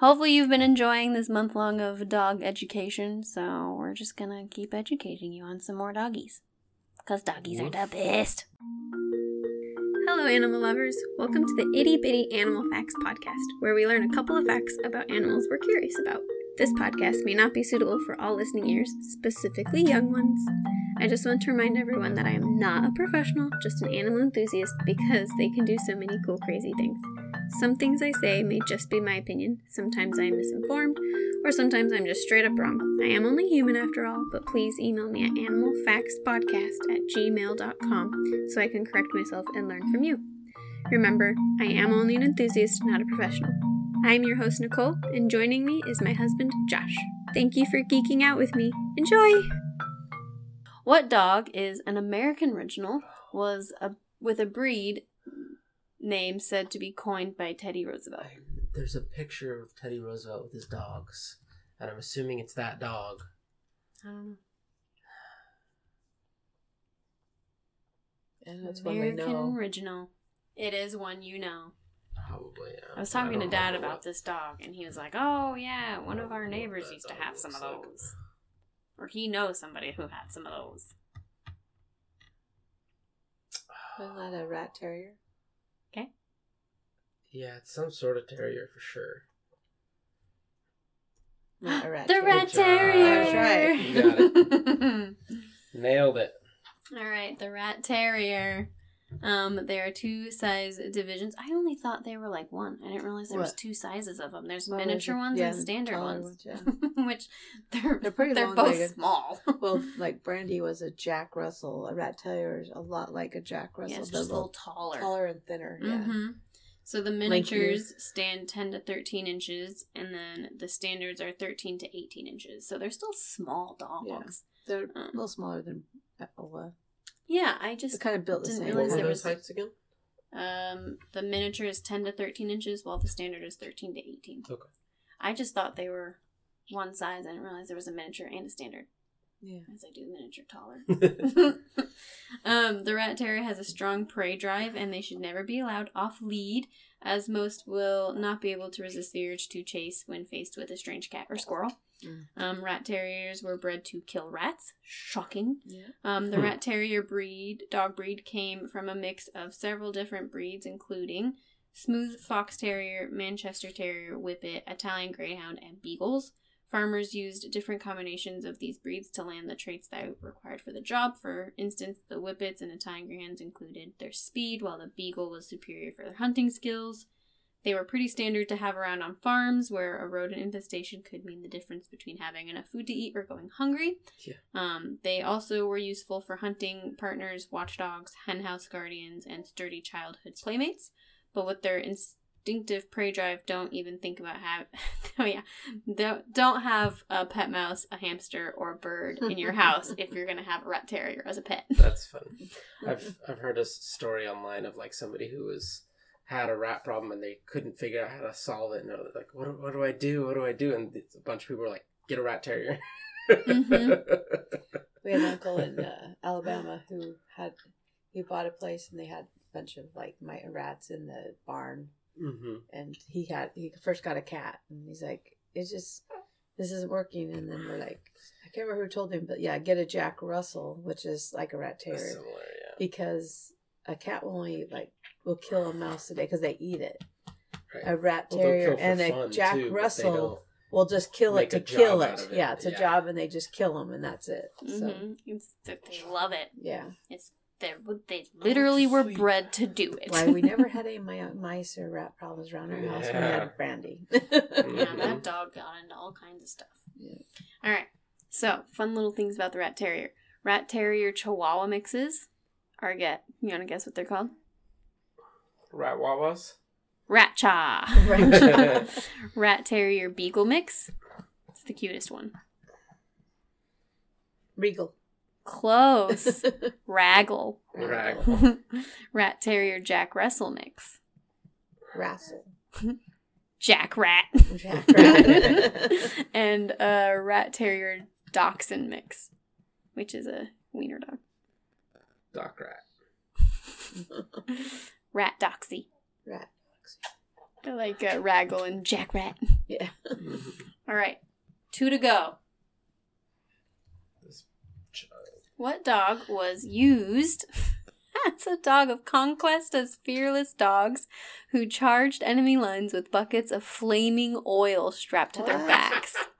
hopefully you've been enjoying this month long of dog education. So we're just gonna keep educating you on some more doggies, cause doggies are the best. Hello, animal lovers. Welcome to the Itty Bitty Animal Facts podcast, where we learn a couple of facts about animals we're curious about. This podcast may not be suitable for all listening ears, specifically young ones. I just want to remind everyone that I am not a professional, just an animal enthusiast because they can do so many cool, crazy things. Some things I say may just be my opinion. Sometimes I am misinformed, or sometimes I'm just straight up wrong. I am only human after all, but please email me at animalfactspodcast at gmail.com so I can correct myself and learn from you. Remember, I am only an enthusiast, not a professional. I am your host, Nicole, and joining me is my husband, Josh. Thank you for geeking out with me. Enjoy! What dog is an American original? Was a with a breed name said to be coined by Teddy Roosevelt. I, there's a picture of Teddy Roosevelt with his dogs, and I'm assuming it's that dog. I don't know. And that's one we American know. original. It is one you know. Probably. Yeah. I was talking to Dad about what- this dog, and he was like, "Oh yeah, one of our I don't know what neighbors used to have some of looks like. those, or he knows somebody who had some of those." Isn't that a rat terrier? Yeah, it's some sort of terrier for sure. Not a rat the terrier. rat terrier. That's right. You Nailed it. All right, the rat terrier. Um, there are two size divisions. I only thought they were like one. I didn't realize there was two sizes of them. There's Well, miniature ones yeah, and standard ones, ones, which they're They're pretty they're both long-legged. small. Well, like Brandy was a Jack Russell. A rat terrier is a lot like a Jack Russell. yeah, just a little taller. taller and thinner. Yeah. hmm So the miniatures stand 10 to 13 inches, and then the standards are 13 to 18 inches. So they're still small dogs. They're Um, a little smaller than Oa. Yeah, I They're just kind of built the didn't same. What realize were there those was- heights again? um the miniature is 10 to 13 inches, while the standard is 13 to 18. Okay. I just thought they were one size. I didn't realize there was a miniature and a standard. Yeah. As I do the miniature taller. um, the rat terrier has a strong prey drive, and they should never be allowed off lead, as most will not be able to resist the urge to chase when faced with a strange cat or squirrel. Mm. Um, rat terriers were bred to kill rats. Shocking. Yeah. Um, the Hmm. rat terrier breed, dog breed, came from a mix of several different breeds, including smooth fox terrier, Manchester terrier, whippet, Italian greyhound, and beagles. Farmers used different combinations of these breeds to land the traits that were required for the job. For instance, the whippets and Italian greyhounds included their speed, while the beagle was superior for their hunting skills. They were pretty standard to have around on farms where a rodent infestation could mean the difference between having enough food to eat or going hungry. Yeah. Um, they also were useful for hunting partners, watchdogs, henhouse guardians, and sturdy childhood playmates. But with their instinctive prey drive, don't even think about have. oh yeah, don't don't have a pet mouse, a hamster, or a bird in your house if you're gonna have a rat terrier as a pet. That's fun. I've I've heard a story online of like somebody who was had a rat problem and they couldn't figure out how to solve it and they're like, what do, what do I do? What do I do? And a bunch of people were like, get a rat terrier. Mhm. We had an uncle in uh, Alabama who had he bought a place and they had a bunch of like mite rats in the barn hmm and he had he first got a cat and he's like it's just this isn't working and then we're like i can't remember who told him but yeah get a jack russell which is like a rat terrier Similar, yeah. because a cat will only like will kill a mouse a day because they eat it Right. a rat terrier kill for and a jack too, russell will just kill it to kill it. it. yeah it's a job and they just kill them and that's it so Mhm. They love it. yeah It's they they literally were sweet. bred to do it. why we never had any mi- mice or rat problems around our house we Yeah. had brandy Yeah, that dog got into all kinds of stuff. Yeah. All right. So, fun little things about the rat terrier. Rat terrier chihuahua mixes are get. You want to guess what they're called? Rat wawas? Rat cha. Rat rat terrier beagle mix. It's the cutest one. regal Close. Raggle. Raggle. rat terrier Jack Russell mix. Rassel. Jack Rat. Jack rat. and a rat terrier dachshund mix, which is a wiener dog. Doc rat. Rat doxy. rat. I like uh, Raggle and Jack Rat. Yeah. All right, two to go. This child. What dog was used as a dog of conquest as fearless dogs who charged enemy lines with buckets of flaming oil strapped to their backs?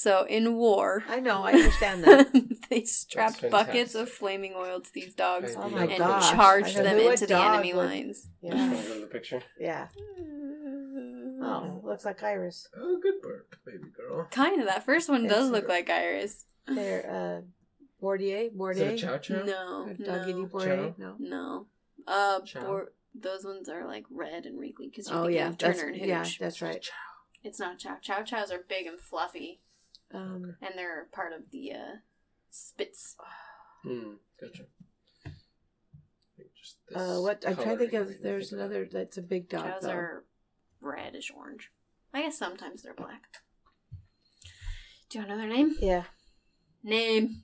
So in war, I know. I understand that. they strapped buckets of flaming oil to these dogs Oh my and gosh. charged I know them what into the dog enemy would- lines. Yeah. Show them the picture. Yeah. Oh, looks like Iris. Oh, good work, baby girl. Kind of. That first one does It's- look like Iris. They're uh, Bordier. Is it Bordier. a chow chow? No, Or Doggy no, Bordier. No. no. Uh, Chow? bor- those ones are like red and wrinkly because you're Oh thinking yeah, of that's Turner and Hooch. yeah, that's right. It's not chow. Chow chows are big and fluffy, Um, and they're part of the uh, Spitz. Hmm. Gotcha. Just this uh, what I'm trying to think coloring of. There's think of another that's a big dog. Chows though. are reddish orange. I guess sometimes they're black. Do you want another name? Yeah. Name.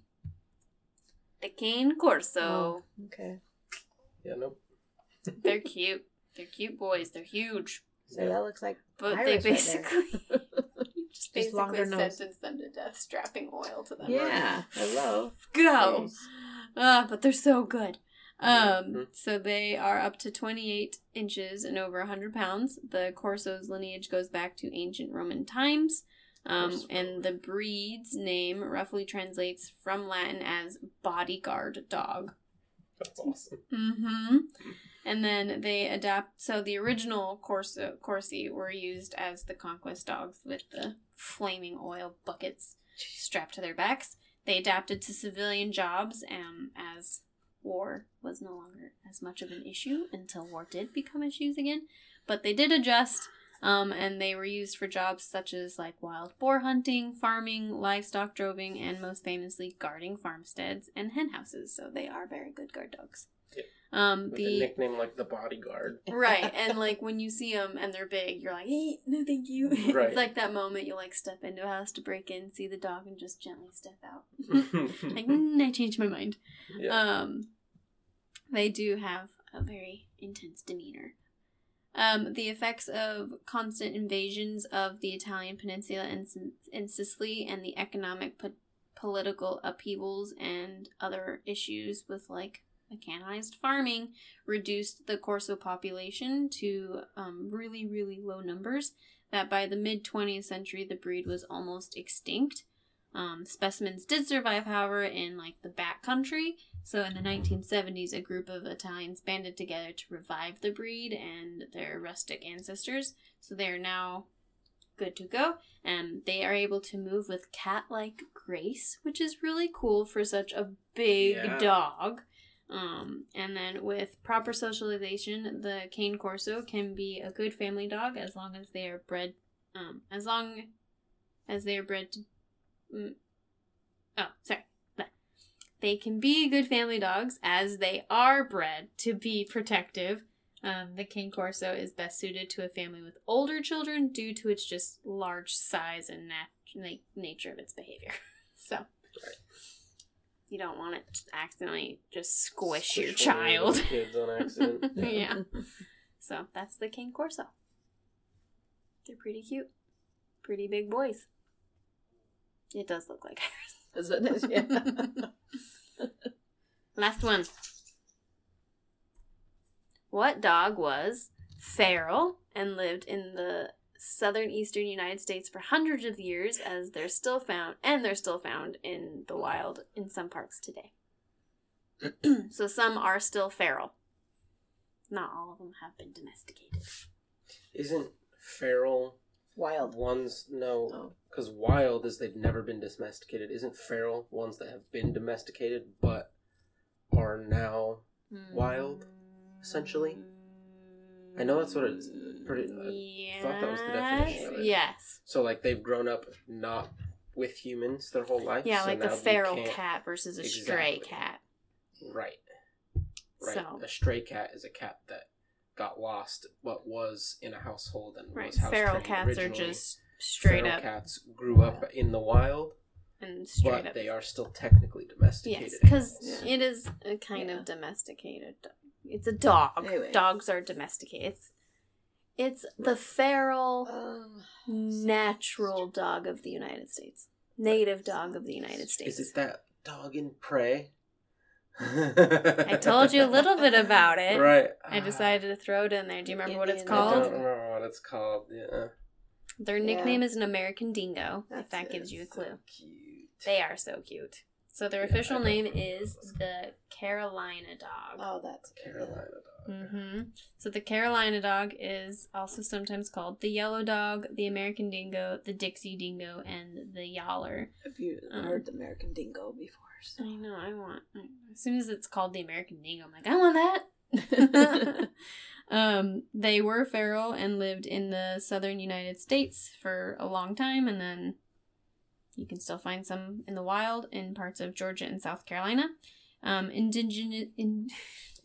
The Cane Corso. Oh, okay. Yeah. Nope. They're cute. They're cute boys. They're huge. So Yeah. that looks like But Iris they right there. basically just Just longer basically nose. sentenced them to death, strapping oil to them. yeah. Hello. Go. Jeez. Ah, but they're so good. Um, Mhm. so they are up to 28 inches and over 100 pounds. The Corso's lineage goes back to ancient Roman times. Um, and the breed's name roughly translates from Latin as bodyguard dog. That's awesome. Mm-hmm. And then they adapt. So the original Corso Corsi were used as the conquest dogs with the flaming oil buckets strapped to their backs. They adapted to civilian jobs um, as war was no longer as much of an issue until war did become issues again. But they did adjust, um, and they were used for jobs such as like wild boar hunting, farming, livestock droving, and most famously guarding farmsteads and hen houses. So they are very good guard dogs. Yep. Um, With the nickname like the bodyguard. right and like when you see them and they're big you're like hey no thank you Right. it's like that moment you like step into a house to break in see the dog and just gently step out like mm, i changed my mind yeah. um they do have a very intense demeanor um, the effects of constant invasions of the Italian peninsula and, Sicily and the economic po- political upheavals and other issues with like mechanized farming reduced the Corso population to um, really, really low numbers. That by the mid 20th century, the breed was almost extinct. Um, specimens did survive, however, in like the back country. So in the 1970s, a group of Italians banded together to revive the breed and their rustic ancestors. So they are now good to go, and they are able to move with cat-like grace, which is really cool for such a big Yeah. dog. Um, and then with proper socialization, the cane corso can be a good family dog as long as they are bred, um, as long as they are bred to. Mm, oh, sorry. Bleh. They can be good family dogs as they are bred to be protective. Um, the King corso is best suited to a family with older children due to its just large size and nat- na- nature of its behavior. so. You don't want it to accidentally just squish, your Squish your child. Kids on accident. yeah. So that's the King Corso. They're pretty cute. Pretty big boys. It does look like ours. Isn't it? Yeah. Last one. What dog was feral and lived in the southern eastern United States for hundreds of years as they're still found and they're still found in the wild in some parts today. so some are still feral. Not all of them have been domesticated. Isn't feral Wild. ones no Oh. because wild is they've never been domesticated. Isn't feral ones that have been domesticated but are now hmm. Wild, essentially? I know that's what it's pretty- I thought that was the definition of it. Yes. so like they've grown up not with humans their whole life. Yeah, so like the now you feral can't- cat versus a stray Exactly. cat. Right. Right. So- A stray cat is a cat that got lost but was in a household and Right. was house Feral trained cats are just straight up. Feral up cats grew up in the wild, and straight but up. they are still technically domesticated. Yes, because animals. it is a kind Yeah. of domesticated. It's a dog. Anyway. Dogs are domesticated. It's It's the feral Um, natural dog of the United States. Native dog of the United States. Is it that dog in prey? I told you a little bit about it. Right. I decided to throw it in there. Do you remember what it's called? I don't remember what it's called. Yeah. Their Yeah. nickname is an American dingo, if that it. gives you a So clue. cute. They are so cute. So their Yeah, official name is the Carolina dog. oh, that's Carolina dog. hmm So the Carolina dog is also sometimes called the yellow dog, the American dingo, the Dixie dingo, and the yaller. Have you Um, heard the American dingo before? So. I know, I want. As soon as it's called the American dingo, I'm like, I want that. um, they were feral and lived in the southern United States for a long time, and then you can still find some in the wild in parts of Georgia and South Carolina. Um, indigenous, in,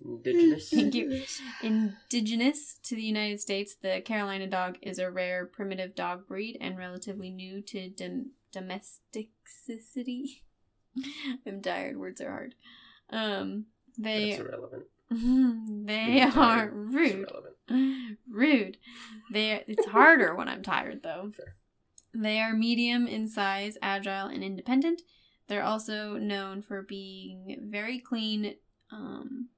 Indigenous. Thank you. indigenous to the United States, the Carolina dog is a rare primitive dog breed and relatively new to dom- domesticity. I'm tired. Words are hard. Um, they That's irrelevant. they Being are tired is rude. irrelevant. Rude. They it's harder when I'm tired though. Fair. They are medium in size, agile, and independent. They're also known for being very clean. Um,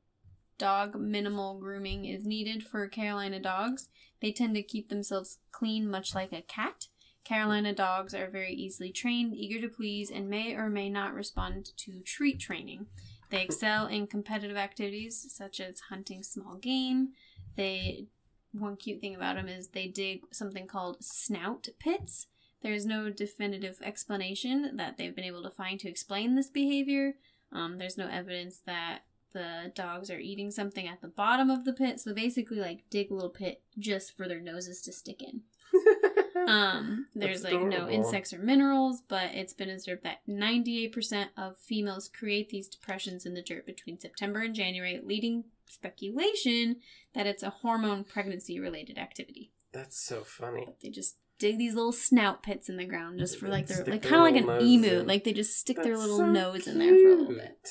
dog minimal grooming is needed for Carolina dogs. They tend to keep themselves clean, much like a cat. Carolina dogs are very easily trained, eager to please, and may or may not respond to treat training. They excel in competitive activities such as hunting small game. They one cute thing about them is they dig something called snout pits. There's no definitive explanation that they've been able to find to explain this behavior. Um, there's no evidence that the dogs are eating something at the bottom of the pit. So basically, like dig a little pit just for their noses to stick in. Um, there's like no insects or minerals, but it's been observed that 98% of females create these depressions in the dirt between September and January, leading speculation that it's a hormone pregnancy related activity. That's so funny. They just dig these little snout pits in the ground just for like their like kind of like an emu, in. like they just stick their little so nose in there for a little bit.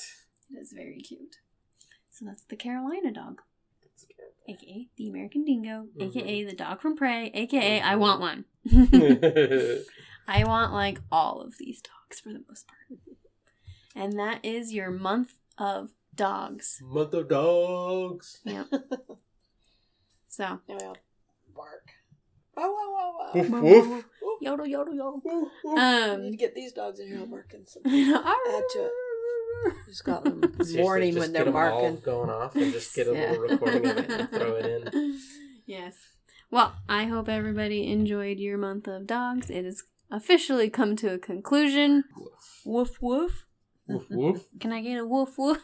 It is very cute. So that's the Carolina dog, That's cute. Aka the American dingo, Mhm. aka the dog from prey, aka I want one. I want like all of these dogs for the most part. And that is your month of dogs. Month of dogs. Yep. So, Now we all bark. Wow, wow, wow, Woof, wow. woof. yodel, yodel, yodel. We need to Um, get these dogs in here all barking. Some add to it. Just got them Seriously, morning when get they're 'em all barking. going off and just get a Yeah. little recording of it and throw it in. Yes. Well, I hope everybody enjoyed your month of dogs. It has officially come to a conclusion. Woof woof. Woof woof. Can I get a woof woof?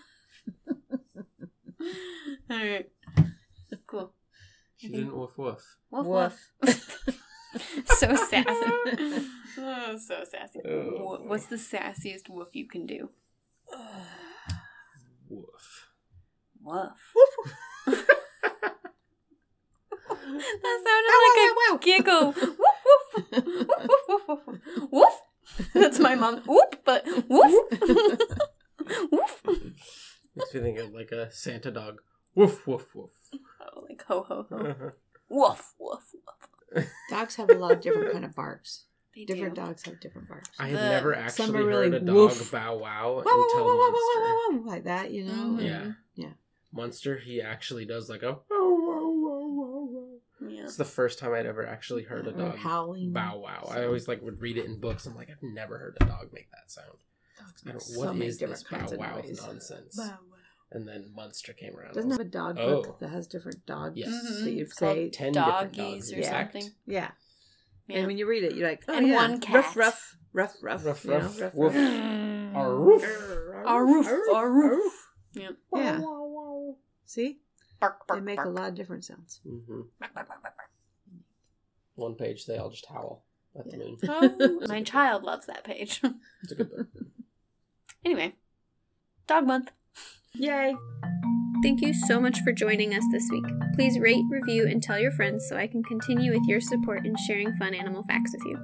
All right. Cool. She didn't woof woof. Woof Woof. woof. so sassy. oh, so sassy. Oh, What's the sassiest woof you can do? Woof. Woof. Woof. That sounded like a giggle. Woof woof. Woof woof woof woof. Woof. That's my mom. Whoop, but woof. woof. Makes me think of like a Santa dog. Woof woof woof. Oh, like ho ho ho. Uh-huh. Woof woof woof. Dogs have a lot of different kind of barks. They Different do. dogs have different barks. I have The- never some actually are really heard a dog woof. bow wow Wow, wow, wow, until wow, wow, wow, Monster. wow, wow, like that, you know? Mhm. Yeah. Yeah. Monster, he actually does like a. Yeah. It's the first time I'd ever actually heard a Or dog howling. bow wow. I always like would read it in books. I'm like, I've never heard a dog make that sound. Dogs I make don't, so what many is this different bow kinds of wow nonsense? Bow wow. And then Monster came around. Doesn't have a dog Oh. book that has different dogs Yes. Mhm. that you It's called say. ten Doggies dogs, or in something. Yeah. Yeah. And when you read it, you're like, oh, And yeah. one cat. Rough, rough, rough, rough. Rough, you know, rough, rough, woof. Mm. Our roof. Our roof, our roof. Yep. Yeah. See? Bark, They make bark. a lot of different sounds. hmm Bark, bark, bark, bark, bark. One page, they all just howl at the moon. Oh, my child loves that page. It's a good book. anyway, dog month. Yay. Thank you so much for joining us this week. Please rate, review, and tell your friends so I can continue with your support in sharing fun animal facts with you.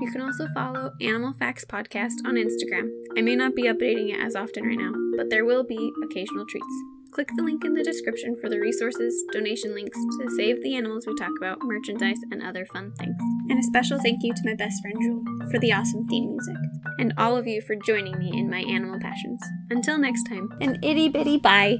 You can also follow Animal Facts Podcast on Instagram. I may not be updating it as often right now, but there will be occasional treats. Click the link in the description for the resources, donation links to save the animals we talk about, merchandise, and other fun things. And a special thank you to my best friend Jewel for the awesome theme music, and all of you for joining me in my animal passions. Until next time, an itty bitty bye!